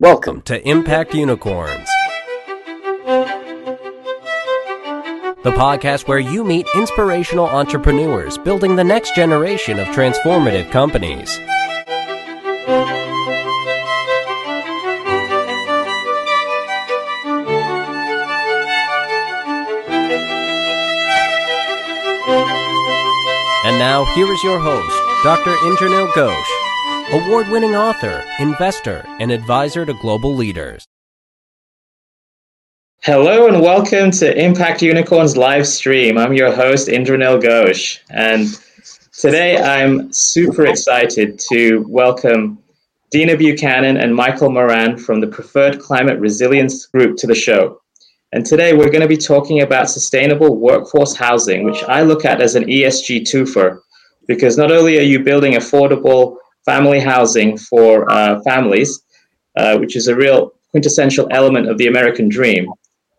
Welcome to Impact Unicorns, the podcast where you meet inspirational entrepreneurs building the next generation of transformative companies. And now, here is your host, Dr. Indranil Ghosh, award winning author, investor, and advisor to global leaders. Hello and welcome to Impact Unicorns live stream. I'm your host, Indranil Ghosh. And today I'm super excited to welcome Dina Buchanan and Michael Moran from the Preferred Climate Resilience Group to the show. And today we're going to be talking about sustainable workforce housing, which I look at as an ESG twofer, because not only are you building affordable family housing for uh, families, uh, which is a real quintessential element of the American dream,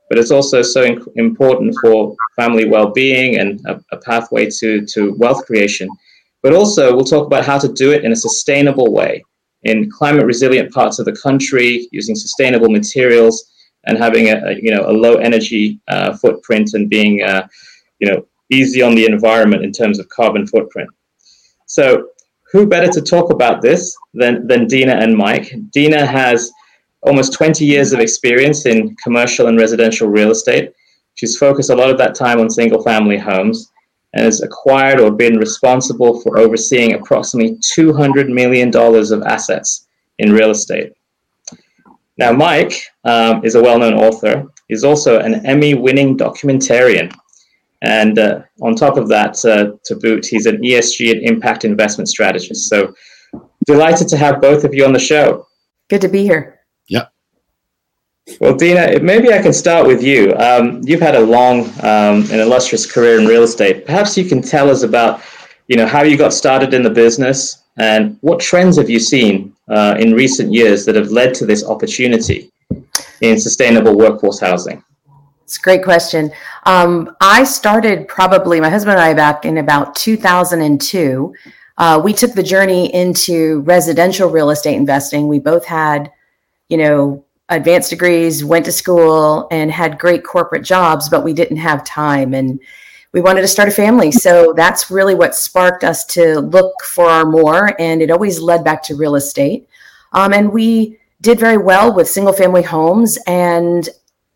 but it's also so important for family well-being and a, a pathway to, to wealth creation. But also, we'll talk about how to do it in a sustainable way in climate resilient parts of the country using sustainable materials and having a, a you know a low energy uh, footprint and being uh, you know easy on the environment in terms of carbon footprint. So who better to talk about this than than Dina and Mike? Dina has almost 20 years of experience in commercial and residential real estate. She's focused a lot of that time on single family homes and has acquired or been responsible for overseeing approximately $200 million of assets in real estate. Now, Mike um, is a well known author. He's also an Emmy winning documentarian. And uh, on top of that, uh, to boot, he's an ESG and impact investment strategist. So delighted to have both of you on the show. Good to be here. Yeah. Well, Dina, maybe I can start with you. Um, you've had a long um, and illustrious career in real estate. Perhaps you can tell us about, you know, how you got started in the business and what trends have you seen uh, in recent years that have led to this opportunity in sustainable workforce housing? It's a great question. Um, I started probably, my husband and I, back in about 2002. Uh, we took the journey into residential real estate investing. We both had, you know, advanced degrees, went to school, and had great corporate jobs, but we didn't have time. And we wanted to start a family. So that's really what sparked us to look for our more. And it always led back to real estate. Um, and we did very well with single family homes. And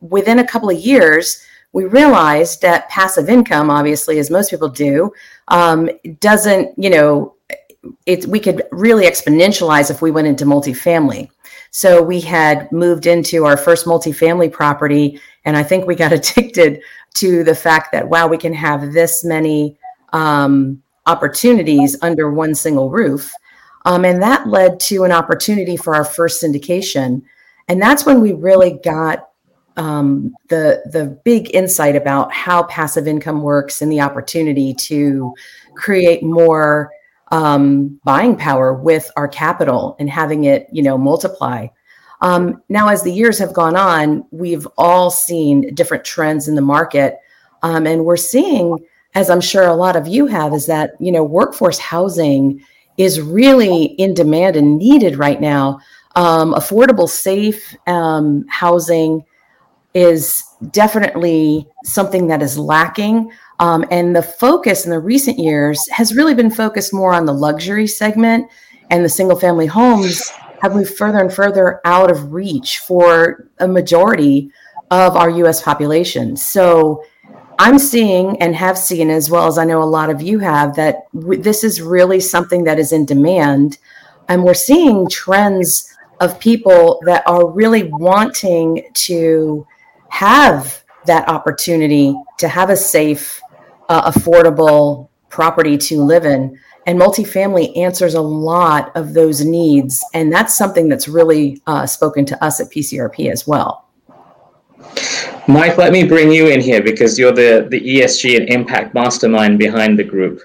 within a couple of years, we realized that passive income, obviously, as most people do, um, doesn't, you know, it, we could really exponentialize if we went into multifamily. So we had moved into our first multifamily property, and I think we got addicted to the fact that wow, we can have this many um, opportunities under one single roof, um, and that led to an opportunity for our first syndication, and that's when we really got um, the the big insight about how passive income works and the opportunity to create more um, buying power with our capital and having it, you know, multiply. Um, now, as the years have gone on, we've all seen different trends in the market, um, and we're seeing, as I'm sure a lot of you have, is that you know workforce housing is really in demand and needed right now. Um, affordable, safe um, housing is definitely something that is lacking. Um, and the focus in the recent years has really been focused more on the luxury segment, and the single family homes have moved further and further out of reach for a majority of our US population. So I'm seeing and have seen, as well as I know a lot of you have, that w- this is really something that is in demand. And we're seeing trends of people that are really wanting to have that opportunity to have a safe, uh, affordable property to live in. And multifamily answers a lot of those needs. And that's something that's really uh, spoken to us at PCRP as well. Mike, let me bring you in here because you're the, the ESG and impact mastermind behind the group.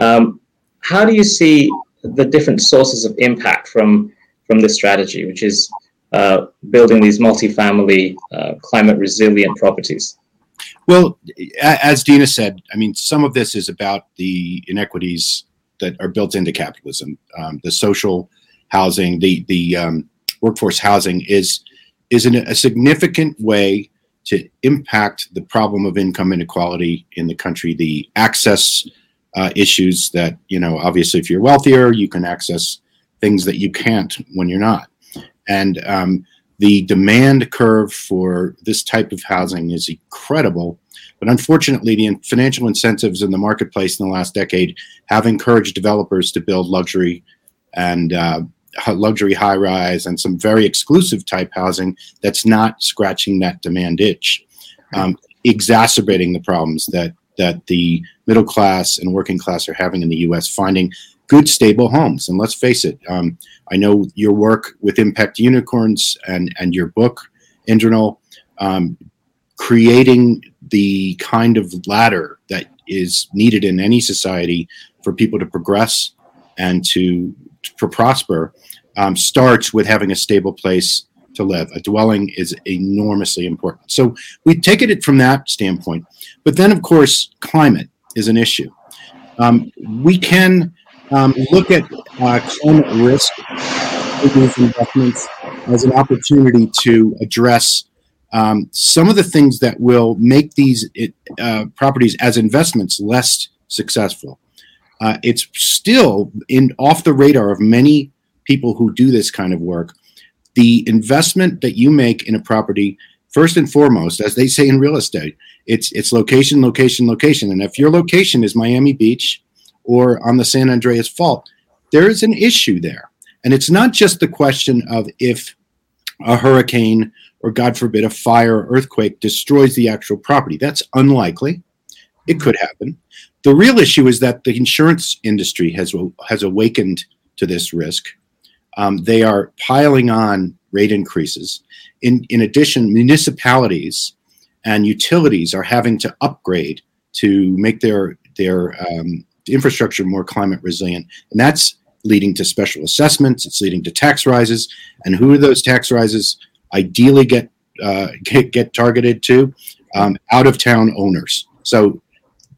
Um, how do you see the different sources of impact from, from this strategy, which is uh, building these multifamily uh, climate resilient properties? Well, as Dina said, I mean, some of this is about the inequities that are built into capitalism, um, the social housing, the the um, workforce housing is is an, a significant way to impact the problem of income inequality in the country, the access uh, issues that you know obviously if you're wealthier you can access things that you can't when you're not and um, the demand curve for this type of housing is incredible but unfortunately the financial incentives in the marketplace in the last decade have encouraged developers to build luxury and uh, luxury high rise and some very exclusive type housing that's not scratching that demand itch um, exacerbating the problems that that the middle class and working class are having in the U.S. finding good, stable homes. And let's face it, um, I know your work with Impact Unicorns and and your book, Indranil, um, creating the kind of ladder that is needed in any society for people to progress and to, to prosper um, starts with having a stable place to live. A dwelling is enormously important. So we take it from that standpoint. But then, of course, climate is an issue. Um, we can um, look at uh, climate risk in these investments as an opportunity to address um, some of the things that will make these uh, properties as investments less successful. Uh, it's still in off the radar of many people who do this kind of work the investment that you make in a property first and foremost as they say in real estate it's it's location location location and if your location is miami beach or on the san andreas fault there is an issue there. And it's not just the question of if a hurricane or god forbid a fire or earthquake destroys the actual property. That's unlikely. It could happen. The real issue is that the insurance industry has has awakened to this risk. Um, they are piling on rate increases. In, in addition, municipalities and utilities are having to upgrade to make their their um, infrastructure more climate resilient, and that's leading to special assessments. It's leading to tax rises, and who are those tax rises? Ideally, get uh, get, get targeted to um, out of town owners. So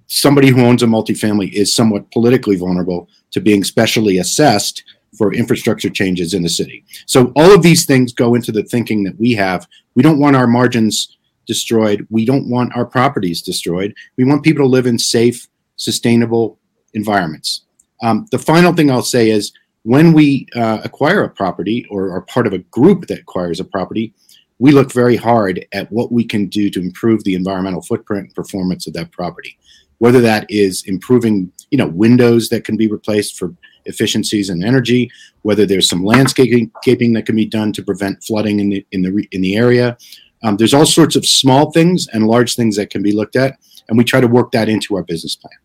somebody who owns a multifamily is somewhat politically vulnerable to being specially assessed for infrastructure changes in the city. So all of these things go into the thinking that we have. We don't want our margins destroyed. We don't want our properties destroyed. We want people to live in safe, sustainable environments. Um, the final thing I'll say is when we uh, acquire a property or are part of a group that acquires a property, we look very hard at what we can do to improve the environmental footprint and performance of that property. Whether that is improving, you know, windows that can be replaced for efficiencies and energy, whether there's some landscaping that can be done to prevent flooding in the in the in the area. Um, there's all sorts of small things and large things that can be looked at, and we try to work that into our business plan.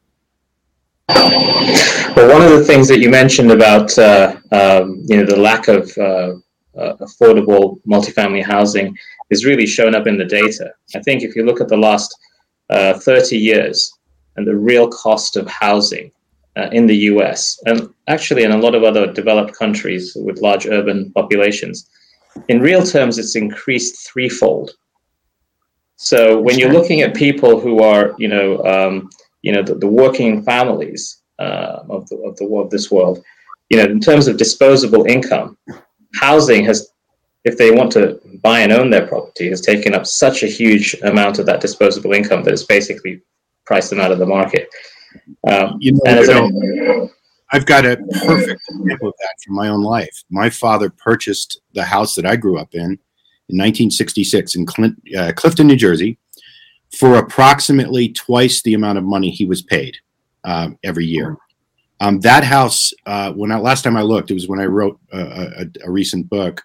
Well, one of the things that you mentioned about uh, um, you know the lack of uh, uh, affordable multifamily housing is really shown up in the data. I think if you look at the last uh, 30 years and the real cost of housing uh, in the US and actually in a lot of other developed countries with large urban populations. In real terms, it's increased threefold. So when you're looking at people who are, you know, um, you know, the, the working families uh, of the of the of this world, you know, in terms of disposable income, housing has, if they want to buy and own their property, has taken up such a huge amount of that disposable income that it's basically priced them out of the market. Um, you know, I've got a perfect example of that from my own life. My father purchased the house that I grew up in in 1966 in Clint, uh, Clifton, New Jersey, for approximately twice the amount of money he was paid uh, every year. Um, that house, uh, when I, last time I looked, it was when I wrote a, a, a recent book,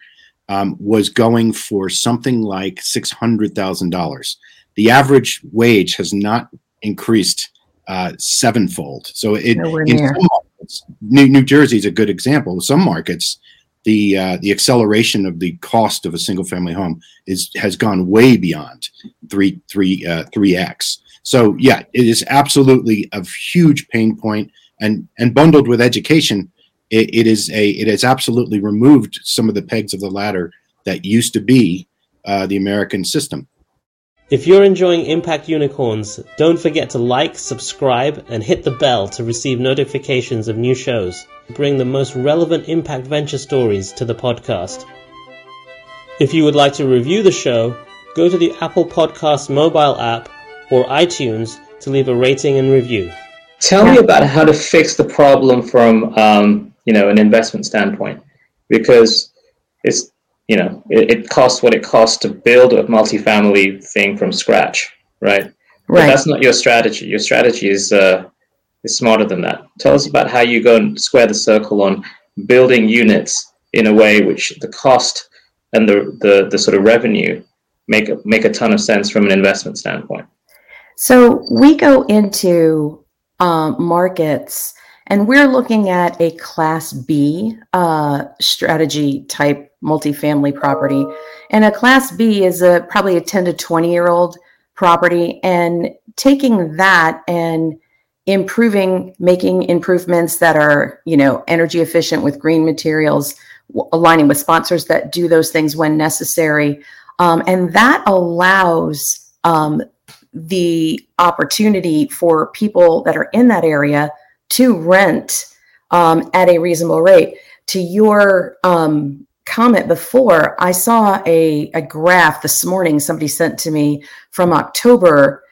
um, was going for something like six hundred thousand dollars. The average wage has not increased uh, sevenfold. So it, in some markets, New, New Jersey is a good example. Some markets, the uh, the acceleration of the cost of a single family home is has gone way beyond three three uh, three x. So yeah, it is absolutely a huge pain point, and and bundled with education, it, it is a it has absolutely removed some of the pegs of the ladder that used to be uh, the American system. If you're enjoying Impact Unicorns, don't forget to like, subscribe, and hit the bell to receive notifications of new shows. Bring the most relevant impact venture stories to the podcast. If you would like to review the show, go to the Apple Podcast mobile app or iTunes to leave a rating and review. Tell me about how to fix the problem from um, you know an investment standpoint, because it's you know it, it, costs what it costs to build a multifamily thing from scratch, right? Right. But that's not your strategy. Your strategy is uh, is smarter than that. Tell us about how you go and square the circle on building units in a way which the cost and the the, the sort of revenue make make a ton of sense from an investment standpoint. So we go into um, markets and we're looking at a class B uh, strategy type multifamily property. And a class B is a probably a 10 to 20 year old property. And taking that and improving, making improvements that are, you know, energy efficient with green materials, aligning with sponsors that do those things when necessary. Um, and that allows um, the opportunity for people that are in that area to rent um, at a reasonable rate. To your um, comment before, I saw a, a graph this morning somebody sent to me from October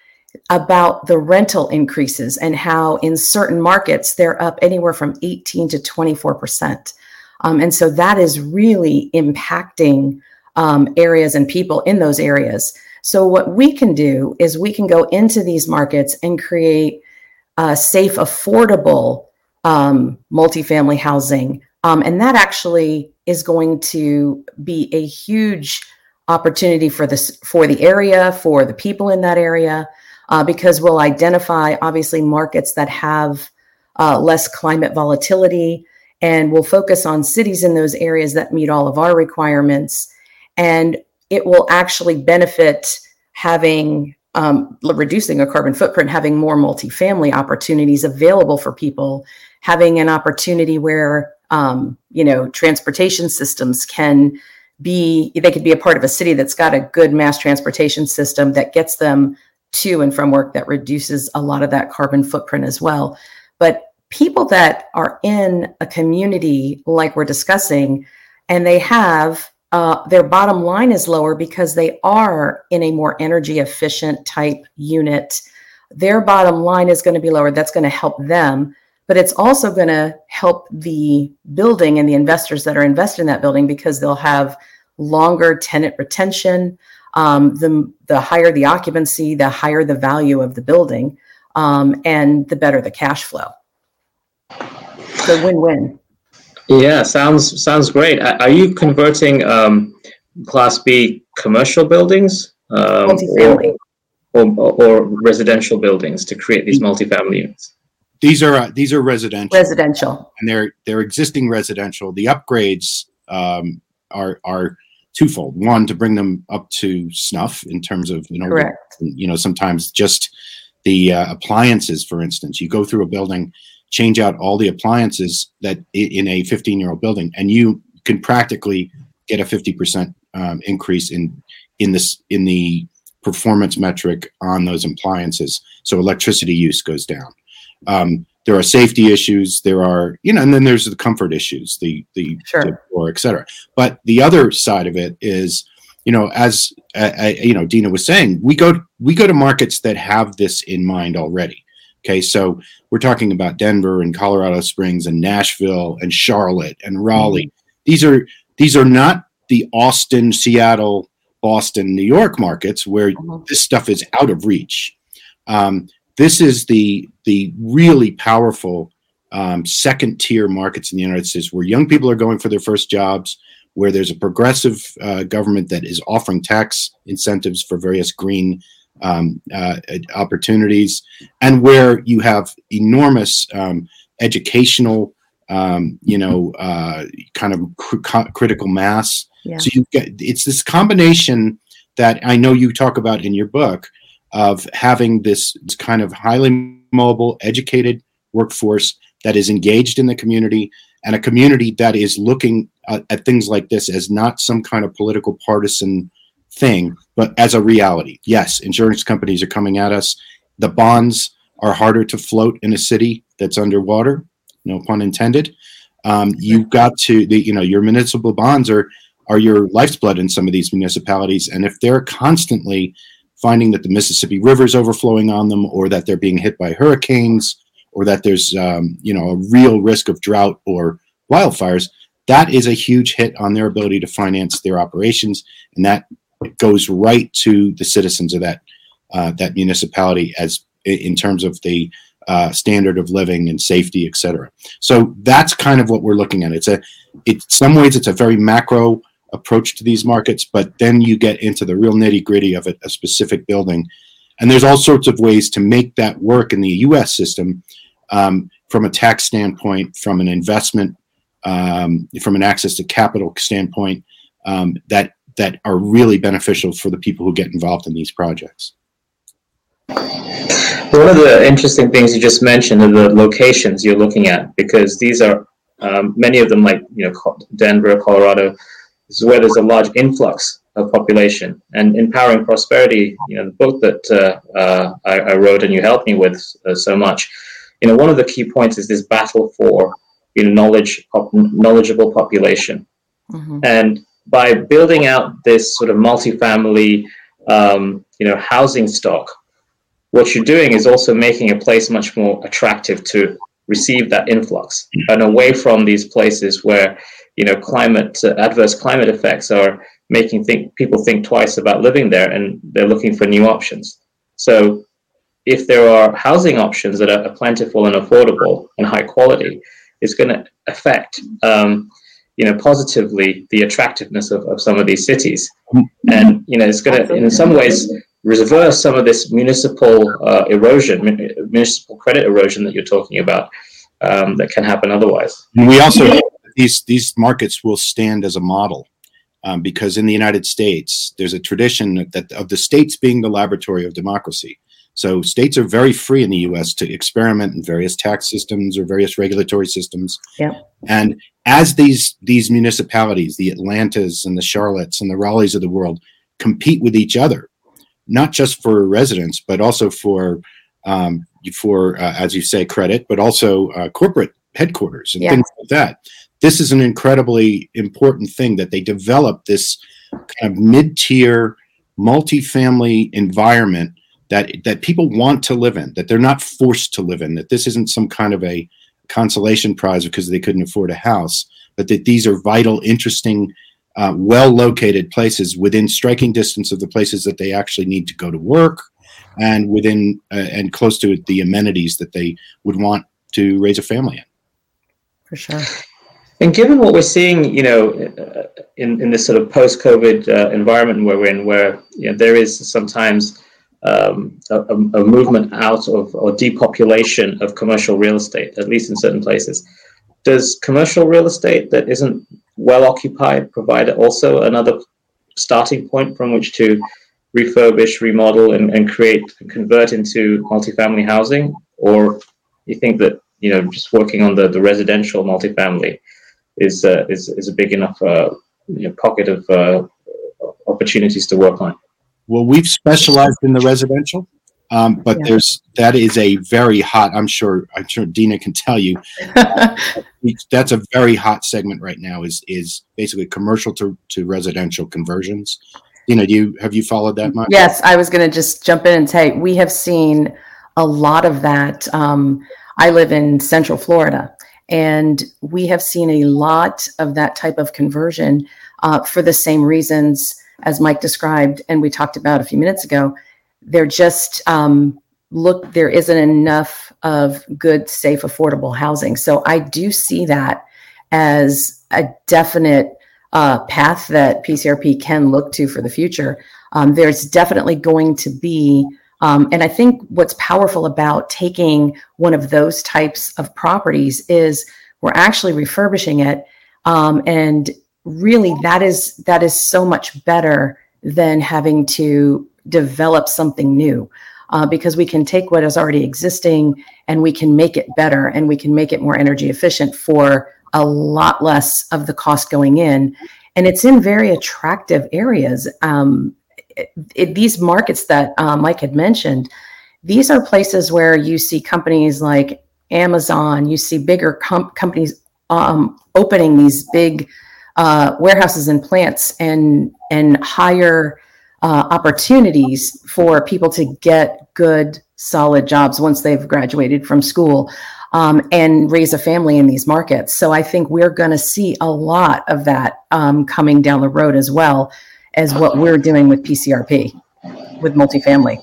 about the rental increases and how in certain markets they're up anywhere from 18 to 24 percent. Um, and so that is really impacting um, areas and people in those areas. So, what we can do is we can go into these markets and create uh, safe, affordable um, multifamily housing. Um, and that actually is going to be a huge opportunity for this for the area, for the people in that area, uh, because we'll identify obviously markets that have uh, less climate volatility, and we'll focus on cities in those areas that meet all of our requirements. And it will actually benefit having um, reducing a carbon footprint, having more multifamily opportunities available for people, having an opportunity where um, you know transportation systems can be they could be a part of a city that's got a good mass transportation system that gets them to and from work that reduces a lot of that carbon footprint as well. But people that are in a community like we're discussing and they have uh, their bottom line is lower because they are in a more energy efficient type unit. Their bottom line is going to be lower. That's going to help them, but it's also going to help the building and the investors that are invested in that building because they'll have longer tenant retention. Um, the, the higher the occupancy, the higher the value of the building, um, and the better the cash flow. So win win. Yeah, sounds sounds great. Are you converting um, Class B commercial buildings um, multifamily. Or, or, or, residential buildings to create these multifamily units? These are uh, these are residential. Residential, and they're they're existing residential. The upgrades um, are are twofold. One to bring them up to snuff in terms of you know Correct. you know sometimes just the uh, appliances, for instance. You go through a building change out all the appliances that in a 15 year old building, and you can practically get a 50% um, increase in in this in the performance metric on those appliances. So electricity use goes down. Um, there are safety issues. There are you know, and then there's the comfort issues, the the sure. or et cetera. But the other side of it is you know as you know dina was saying we go we go to markets that have this in mind already Okay, so we're talking about Denver and Colorado Springs and Nashville and Charlotte and Raleigh. Mm-hmm. These are these are not the Austin, Seattle, Boston, New York markets where mm-hmm. this stuff is out of reach. Um, this is the the really powerful um, second tier markets in the United States where young people are going for their first jobs, where there's a progressive uh, government that is offering tax incentives for various green um, uh, opportunities, and where you have enormous um, educational, um, you know, uh, kind of cr- critical mass. Yeah. So you get it's this combination that I know you talk about in your book of having this, kind of highly mobile, educated workforce that is engaged in the community and a community that is looking uh, at things like this as not some kind of political partisan thing, but as a reality. Yes, insurance companies are coming at us. The bonds are harder to float in a city that's underwater. No pun intended. Um, you've got to the you know your municipal bonds are are your lifeblood in some of these municipalities. And if they're constantly finding that the Mississippi River is overflowing on them, or that they're being hit by hurricanes, or that there's um, you know a real risk of drought or wildfires, that is a huge hit on their ability to finance their operations, and that goes right to the citizens of that uh, that municipality as in terms of the uh, standard of living and safety, et cetera. So that's kind of what we're looking at. It's a, in some ways, it's a very macro approach to these markets, but then you get into the real nitty gritty of it, a specific building. And there's all sorts of ways to make that work in the US system um, from a tax standpoint, from an investment, um, from an access to capital standpoint, um, that, that are really beneficial for the people who get involved in these projects. One of the interesting things you just mentioned are the locations you're looking at, because these are um, many of them, like you know Denver, Colorado, is where there's a large influx of population. And empowering prosperity, you know, the book that uh, uh, I, I, wrote and you helped me with uh, so much, you know, one of the key points is this battle for you know knowledge, knowledgeable population, mm-hmm. and by building out this sort of multifamily, um, you know, housing stock what you're doing is also making a place much more attractive to receive that influx and away from these places where you know climate uh, adverse climate effects are making think people think twice about living there and they're looking for new options so if there are housing options that are plentiful and affordable and high quality it's going to affect um, you know positively the attractiveness of, of some of these cities and you know it's going to in some ways reverse some of this municipal uh, erosion, municipal credit erosion that you're talking about um, that can happen otherwise. We also these these markets will stand as a model um, because in the United States there's a tradition that, that of the states being the laboratory of democracy. So states are very free in the U.S. to experiment in various tax systems or various regulatory systems. Yeah. And as these these municipalities, the Atlantas and the Charlottes and the Raleighs of the world, compete with each other not just for residents, but also for um, for uh, as you say credit, but also uh, corporate headquarters and yeah. things like that. This is an incredibly important thing that they develop this kind of mid-tier multifamily environment that that people want to live in, that they're not forced to live in, that this isn't some kind of a consolation prize because they couldn't afford a house, but that these are vital, interesting uh, well located places within striking distance of the places that they actually need to go to work and within uh, and close to the amenities that they would want to raise a family in. For sure. And given what we're seeing, you know, uh, in, in this sort of post-COVID uh, environment where we're in, where you know, there is sometimes um, a, a, movement out of or depopulation of commercial real estate, at least in certain places. Does commercial real estate that isn't well occupied provide also another starting point from which to refurbish, remodel, and, and create and convert into multifamily housing? Or you think that you know just working on the, the residential multifamily is uh, is is a big enough uh, you know, pocket of uh, opportunities to work on? Well, we've specialized in the residential. Um, but yeah. there's that is a very hot. I'm sure. I'm sure Dina can tell you. that's a very hot segment right now. Is is basically commercial to, to residential conversions. Dina, do you have you followed that much? Yes, I was going to just jump in and say we have seen a lot of that. Um, I live in Central Florida, and we have seen a lot of that type of conversion uh, for the same reasons as Mike described, and we talked about a few minutes ago. They're just um, look there isn't enough of good safe affordable housing. So i do see that as a definite uh, path that pcrp can look to for the future. Um, there's definitely going to be um, and i think what's powerful about taking one of those types of properties is we're actually refurbishing it um, and really that is that is so much better than having to develop something new uh, because we can take what is already existing and we can make it better and we can make it more energy efficient for a lot less of the cost going in. And it's in very attractive areas. Um, it, it, these markets that uh, Mike had mentioned, these are places where you see companies like Amazon, you see bigger com- companies um, opening these big uh, warehouses and plants and and higher uh, opportunities for people to get good, solid jobs once they've graduated from school um, and raise a family in these markets. So I think we're going to see a lot of that um, coming down the road as well as what we're doing with PCRP with multifamily.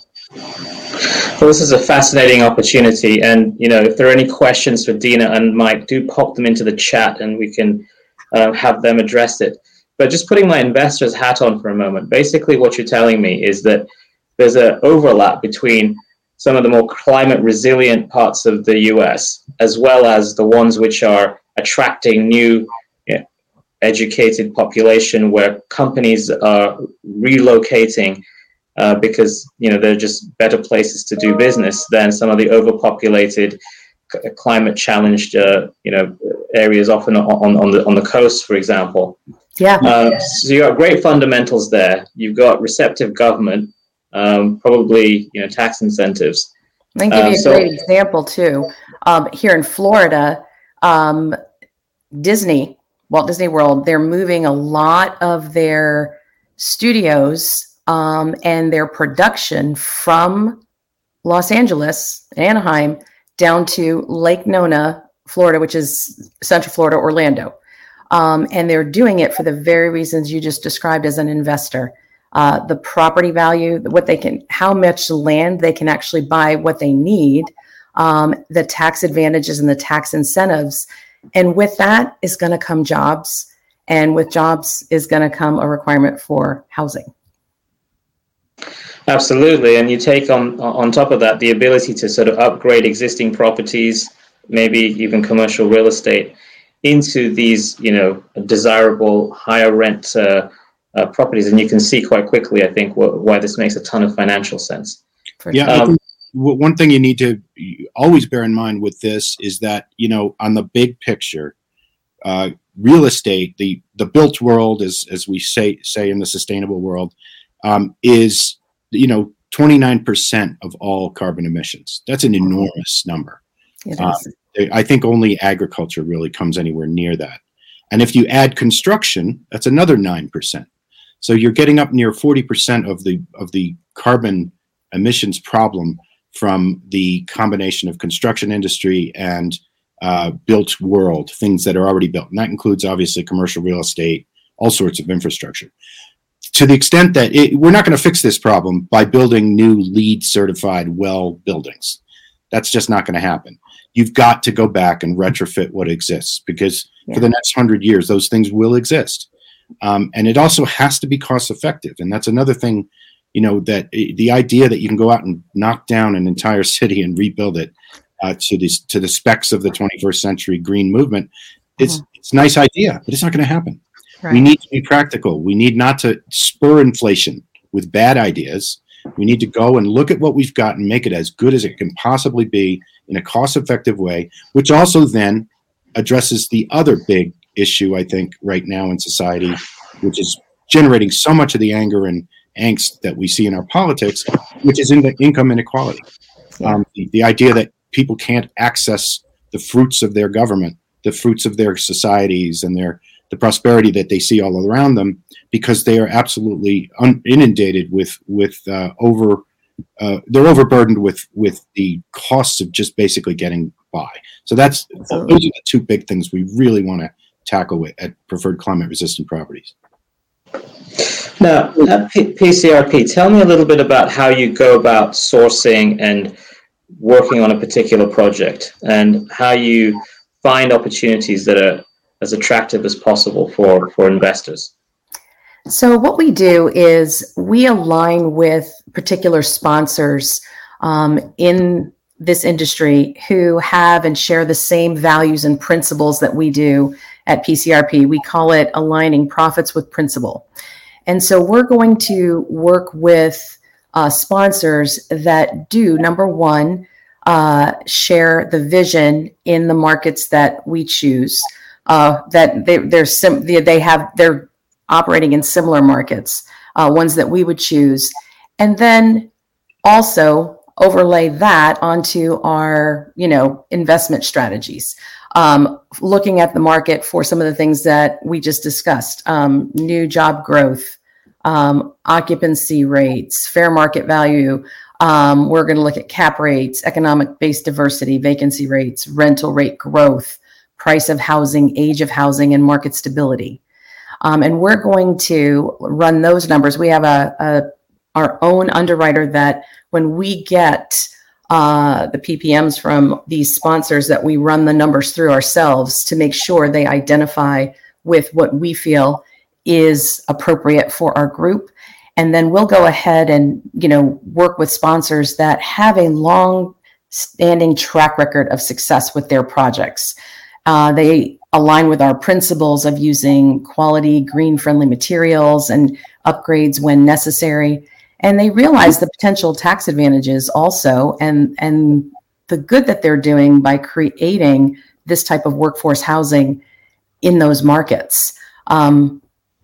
Well, this is a fascinating opportunity, and you know, if there are any questions for Dina and Mike, do pop them into the chat, and we can uh, have them address it. But just putting my investor's hat on for a moment, basically what you're telling me is that there's an overlap between some of the more climate resilient parts of the US, as well as the ones which are attracting new educated population where companies are relocating uh, because you know they're just better places to do business than some of the overpopulated climate challenged uh, you know areas often on, on the on the coast for example yeah. Uh, so you got great fundamentals there. You've got receptive government, um, probably you know tax incentives. I can give you a so, great example too. Um, here in Florida, um, Disney, Walt Disney World, they're moving a lot of their studios um, and their production from Los Angeles, Anaheim, down to Lake Nona, Florida, which is Central Florida, Orlando. Um, and they're doing it for the very reasons you just described as an investor. Uh, the property value, what they can, how much land they can actually buy, what they need, um, the tax advantages and the tax incentives. And with that is going to come jobs. And with jobs is going to come a requirement for housing. Absolutely. And you take on, on top of that the ability to sort of upgrade existing properties, maybe even commercial real estate into these, you know, desirable higher rent uh, uh, properties, and you can see quite quickly, I think, wh- why this makes a ton of financial sense. Yeah. Um, one thing you need to always bear in mind with this is that you know on the big picture, uh, real estate, the the built world, as as we say say in the sustainable world, um, is you know 29% of all carbon emissions. That's an enormous number. Um, I think only agriculture really comes anywhere near that. And if you add construction, that's another 9%. So you're getting up near 40% of the of the carbon emissions problem from the combination of construction industry and uh, built world, things that are already built. And that includes obviously commercial real estate, all sorts of infrastructure. To the extent that it, we're not going to fix this problem by building new LEED certified well buildings. That's just not going to happen you've got to go back and retrofit what exists because yeah. for the next hundred years, those things will exist. Um, and it also has to be cost effective. And that's another thing, you know, that the idea that you can go out and knock down an entire city and rebuild it uh, to the to the specs of the 21st century green movement, it's mm-hmm. it's a nice idea, but it's not going to happen. Right. We need to be practical. We need not to spur inflation with bad ideas. We need to go and look at what we've got and make it as good as it can possibly be in a cost effective way, which also then addresses the other big issue, I think, right now in society, which is generating so much of the anger and angst that we see in our politics, which is in the income inequality. Um, the, the idea that people can't access the fruits of their government, the fruits of their societies, and their the prosperity that they see all around them because they are absolutely un- inundated with with uh, over uh, they're overburdened with with the costs of just basically getting by. So that's those are the two big things we really want to tackle with at preferred climate resistant properties. Now, at P- PCRP, tell me a little bit about how you go about sourcing and working on a particular project, and how you find opportunities that are as attractive as possible for for investors. So, what we do is we align with particular sponsors um, in this industry who have and share the same values and principles that we do at PCRP. We call it aligning profits with principle. And so, we're going to work with uh, sponsors that do, number one, uh, share the vision in the markets that we choose. Uh, that they, they're sim- they have they're operating in similar markets, uh, ones that we would choose, and then also overlay that onto our you know investment strategies um, looking at the market for some of the things that we just discussed um, new job growth, um, occupancy rates, fair market value. Um, we're going to look at cap rates, economic based diversity, vacancy rates, rental rate growth, price of housing, age of housing, and market stability. Um, and we're going to run those numbers. We have a, a our own underwriter that when we get uh, the PPMs from these sponsors that we run the numbers through ourselves to make sure they identify with what we feel is appropriate for our group. And then we'll go ahead and you know work with sponsors that have a long standing track record of success with their projects. Uh, they align with our principles of using quality green friendly materials and upgrades when necessary and they realize the potential tax advantages also and and the good that they're doing by creating this type of workforce housing in those markets. Um,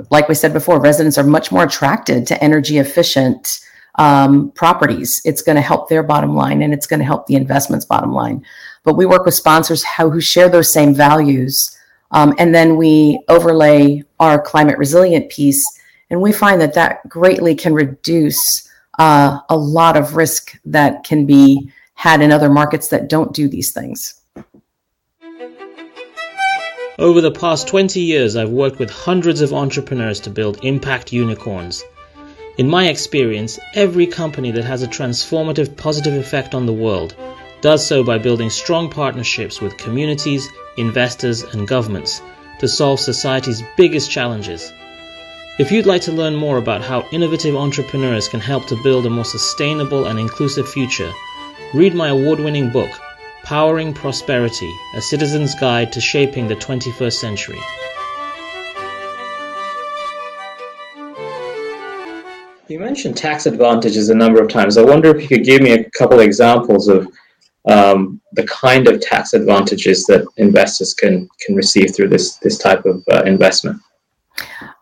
like we said before residents are much more attracted to energy efficient um, properties. It's going to help their bottom line and it's going to help the investments bottom line. But we work with sponsors how, who share those same values um, and then we overlay our climate resilient piece and we find that that greatly can reduce uh, a lot of risk that can be had in other markets that don't do these things. Over the past 20 years, I've worked with hundreds of entrepreneurs to build impact unicorns. In my experience, every company that has a transformative positive effect on the world does so by building strong partnerships with communities, investors, and governments to solve society's biggest challenges. If you'd like to learn more about how innovative entrepreneurs can help to build a more sustainable and inclusive future, read my award winning book, Powering Prosperity A Citizen's Guide to Shaping the 21st Century. You mentioned tax advantages a number of times. I wonder if you could give me a couple of examples of um, the kind of tax advantages that investors can can receive through this this type of uh, investment.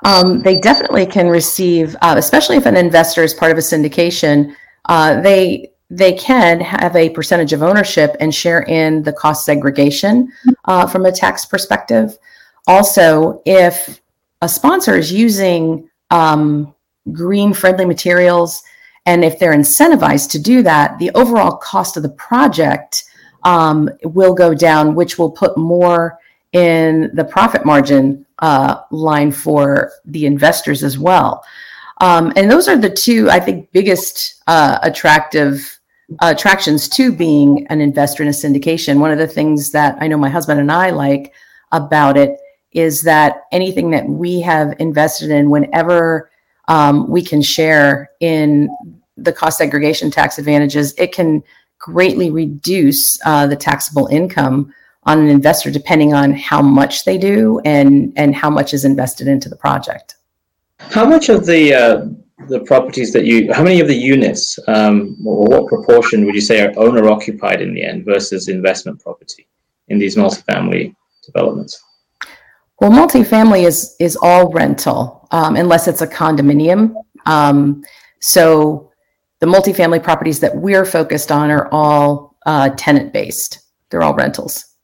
Um, they definitely can receive, uh, especially if an investor is part of a syndication. Uh, they they can have a percentage of ownership and share in the cost segregation uh, from a tax perspective. Also, if a sponsor is using um, green friendly materials and if they're incentivized to do that, the overall cost of the project um, will go down, which will put more in the profit margin uh, line for the investors as well. Um, and those are the two, I think, biggest uh, attractive uh, attractions to being an investor in a syndication. One of the things that I know my husband and I like about it is that anything that we have invested in, whenever um, we can share in the cost segregation tax advantages, it can greatly reduce uh, the taxable income on an investor depending on how much they do and and how much is invested into the project. How much of the uh, the properties that you, how many of the units, um, or what proportion would you say are owner occupied in the end versus investment property in these multifamily developments? Well, multifamily is is all rental um, unless it's a condominium. Um, so the multifamily properties that we're focused on are all uh, tenant based. They're all rentals.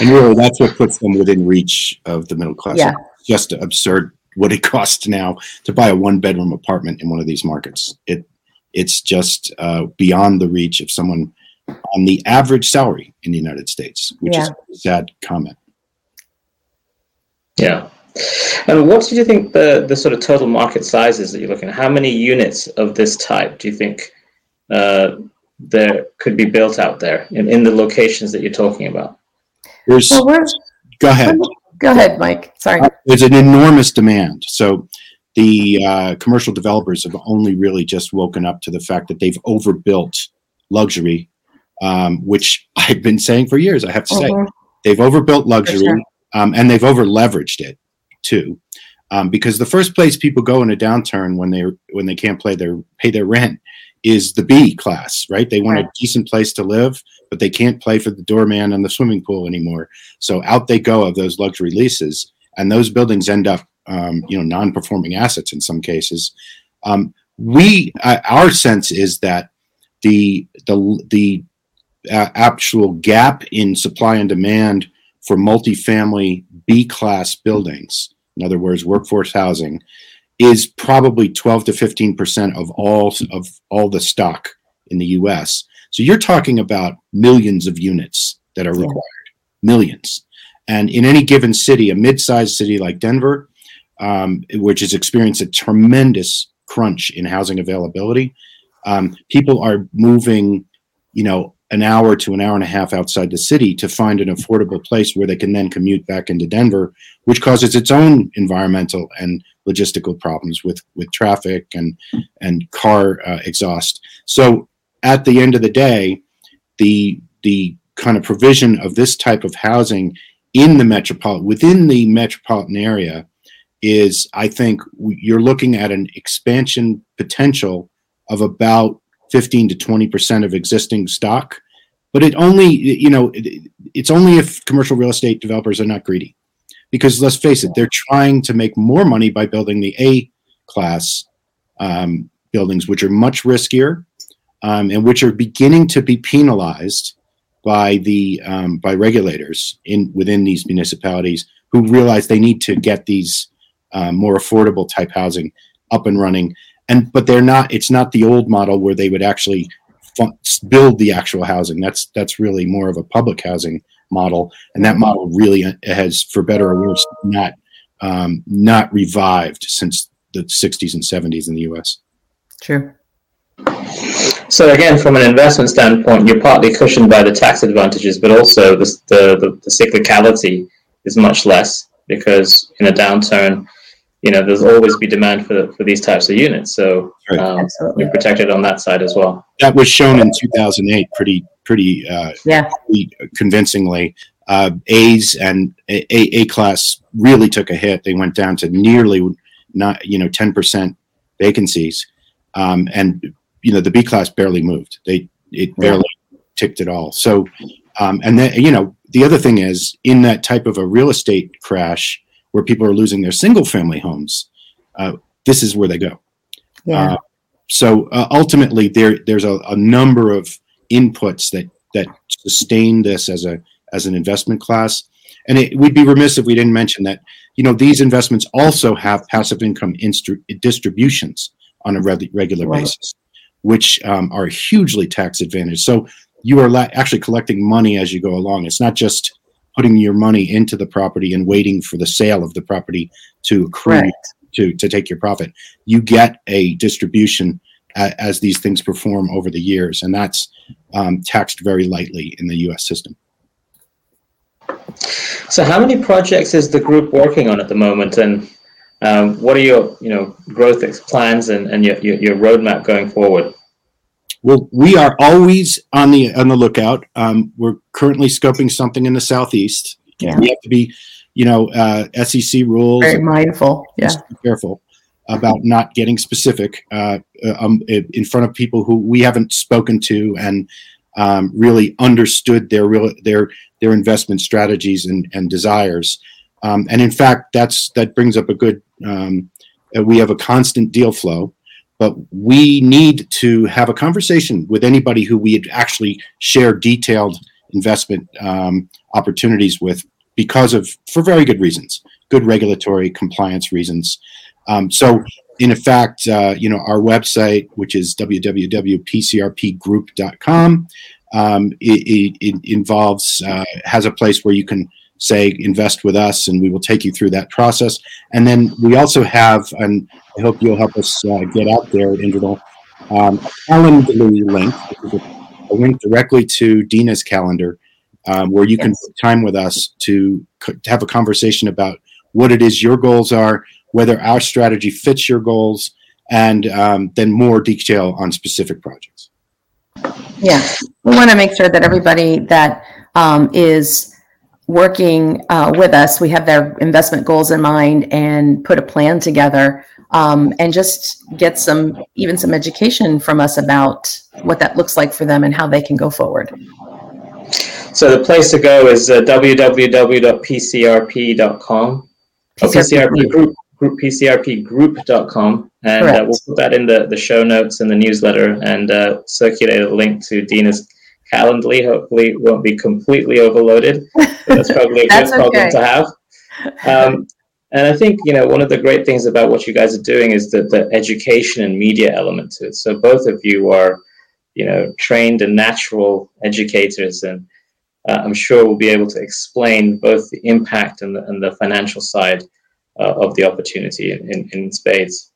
And really, that's what puts them within reach of the middle class. Yeah. It's just absurd what it costs now to buy a one bedroom apartment in one of these markets. It it's just uh, beyond the reach of someone on the average salary in the United States, which Yeah. is a sad comment. Yeah. And what do you think the, the sort of total market size is that you're looking at? How many units of this type do you think uh, there could be built out there in, in the locations that you're talking about? There's Well, go ahead. go ahead, Mike. Sorry. There's an enormous demand. So the uh, commercial developers have only really just woken up to the fact that they've overbuilt luxury, um, which I've been saying for years. I have to say Mhm. they've overbuilt luxury sure. um, and they've over leveraged it too. Um, because the first place people go in a downturn when they when they can't play their pay their rent is the B class, right? They want Right. a decent place to live, but they can't play for the doorman and the swimming pool anymore. So out they go of those luxury leases, and those buildings end up, um, you know, non-performing assets in some cases. Um, we, uh, our sense is that the the the uh, actual gap in supply and demand for multifamily B class buildings, in other words, workforce housing, is probably 12 to 15 percent of all of all the stock in the U.S. So you're talking about millions of units that are required, millions. And in any given city, a mid-sized city like Denver, um, which has experienced a tremendous crunch in housing availability, um, people are moving, you know, an hour to an hour and a half outside the city to find an affordable place where they can then commute back into Denver, which causes its own environmental and logistical problems with with traffic and and car uh, exhaust. So at the end of the day, the the kind of provision of this type of housing in the metropolitan within the metropolitan area is, I think, you're looking at an expansion potential of about 15 to 20 percent of existing stock but it only you know it, it's only if commercial real estate developers are not greedy. Because let's face it they're trying to make more money by building the a class um, buildings which are much riskier um, and which are beginning to be penalized by the um, by regulators in within these municipalities who realize they need to get these uh, more affordable type housing up and running and but they're not it's not the old model where they would actually build the actual housing. That's that's really more of a public housing model. And that model really has for better or worse not um, not revived since the 60s and 70s in the us true. So again from an investment standpoint you're partly cushioned by the tax advantages but also the, the, the, the cyclicality is much less because in a downturn you know, there's always be demand for for these types of units. So um, we're protected on that side as well. That was shown in 2008, pretty pretty uh, yeah pretty convincingly. Uh, A's and A, A class really took a hit. They went down to nearly not you know 10 percent vacancies, um, and you know the B class barely moved. They it barely yeah. ticked at all. So, um, and then you know the other thing is in that type of a real estate crash where people are losing their single family homes, uh, this is where they go. Yeah. Uh, so uh, ultimately, there there's a, a, number of inputs that that sustain this as a as an investment class, and it, we'd be remiss if we didn't mention that you know these investments also have passive income instru- distributions on a re- regular right. basis, which um, are hugely tax advantaged. So you are la- actually collecting money as you go along. It's not just putting your money into the property and waiting for the sale of the property to accrue right. to to take your profit. You get a distribution a, as these things perform over the years, and that's um, taxed very lightly in the U.S. system. So, how many projects is the group working on at the moment, and um, what are your you know growth plans and, and your, your, your roadmap going forward? Well, we are always on the on the lookout. Um, we're currently scoping something in the southeast. Yeah. We have to be, you know, uh, SEC rules. Very mindful. Yeah. Careful about not getting specific uh, uh, um, in front of people who we haven't spoken to and um, really understood their real their their investment strategies and, and desires. Um, and in fact, that's that brings up a good. Um, uh, we have a constant deal flow but we need to have a conversation with anybody who we actually share detailed investment um, opportunities with because of for very good reasons good regulatory compliance reasons. Um, so in fact uh, you know our website which is www.pcrpgroup.com um, it, it, involves uh, has a place where you can say invest with us and we will take you through that process. And then we also have and i hope you'll help us uh, get out there Indranil, um, a calendly link a link directly to dina's calendar um, where you can put time with us to, to have a conversation about what it is your goals are whether our strategy fits your goals and um, then more detail on specific projects. Yeah. We want to make sure that everybody that um, is working uh, with us. We have their investment goals in mind and put a plan together um, and just get some, even some education from us about what that looks like for them and how they can go forward. So the place to go is uh, www.pcrp.com. PCRP, oh, PCRP group, group pcrpgroup.com and uh, we'll put that in the, the show notes and the newsletter and uh, circulate a link to Dina's Calendly hopefully won't be completely overloaded. that's probably a That's good problem okay. to have. Um, and I think you know one of the great things about what you guys are doing is that the education and media element to it. So both of you are, you know, trained and natural educators, and uh, I'm sure we'll be able to explain both the impact and the, and the financial side uh, of the opportunity in, in, in spades.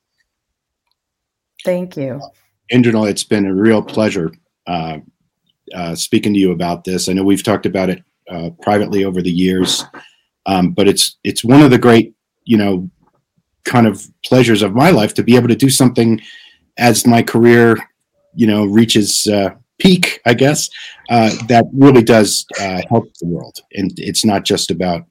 Thank you. Indranil, it's been a real pleasure uh, uh, speaking to you about this. I know we've talked about it uh, privately over the years, um, but it's it's one of the great, you know, kind of pleasures of my life to be able to do something as my career, you know, reaches uh, peak. I guess uh, that really does uh, help the world, and it's not just about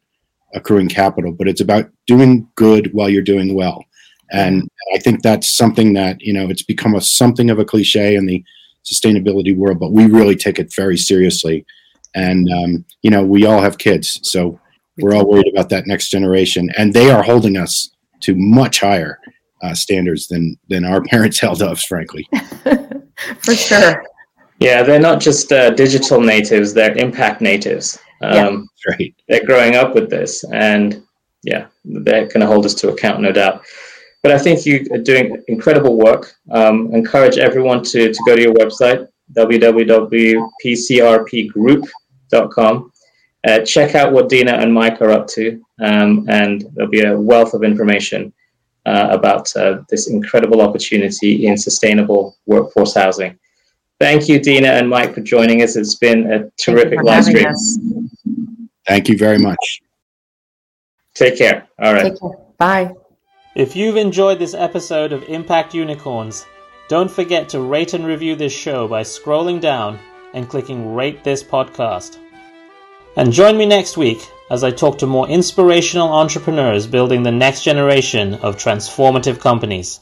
accruing capital, but it's about doing good while you're doing well. And I think that's something that, you know, it's become a something of a cliche in the sustainability world, but we really take it very seriously. And, um, you know, we all have kids. So we're all worried about that next generation. And they are holding us to much higher uh, standards than, than our parents held us, frankly. For sure. Yeah, they're not just uh, digital natives; they're impact natives. Yeah. Um, Right. they're growing up with this, and yeah, they're going to hold us to account, no doubt. But I think you are doing incredible work. Um, encourage everyone to, to go to your website, www.pcrpgroup.com. Uh, check out what Dina and Mike are up to, um, and there'll be a wealth of information uh, about uh, this incredible opportunity in sustainable workforce housing. Thank you, Dina and Mike, for joining us. It's been a terrific live stream. us. Thank you very much. Take care. All right. Take care. Bye. If you've enjoyed this episode of Impact Unicorns, don't forget to rate and review this show by scrolling down and clicking Rate This Podcast. And join me next week as I talk to more inspirational entrepreneurs building the next generation of transformative companies.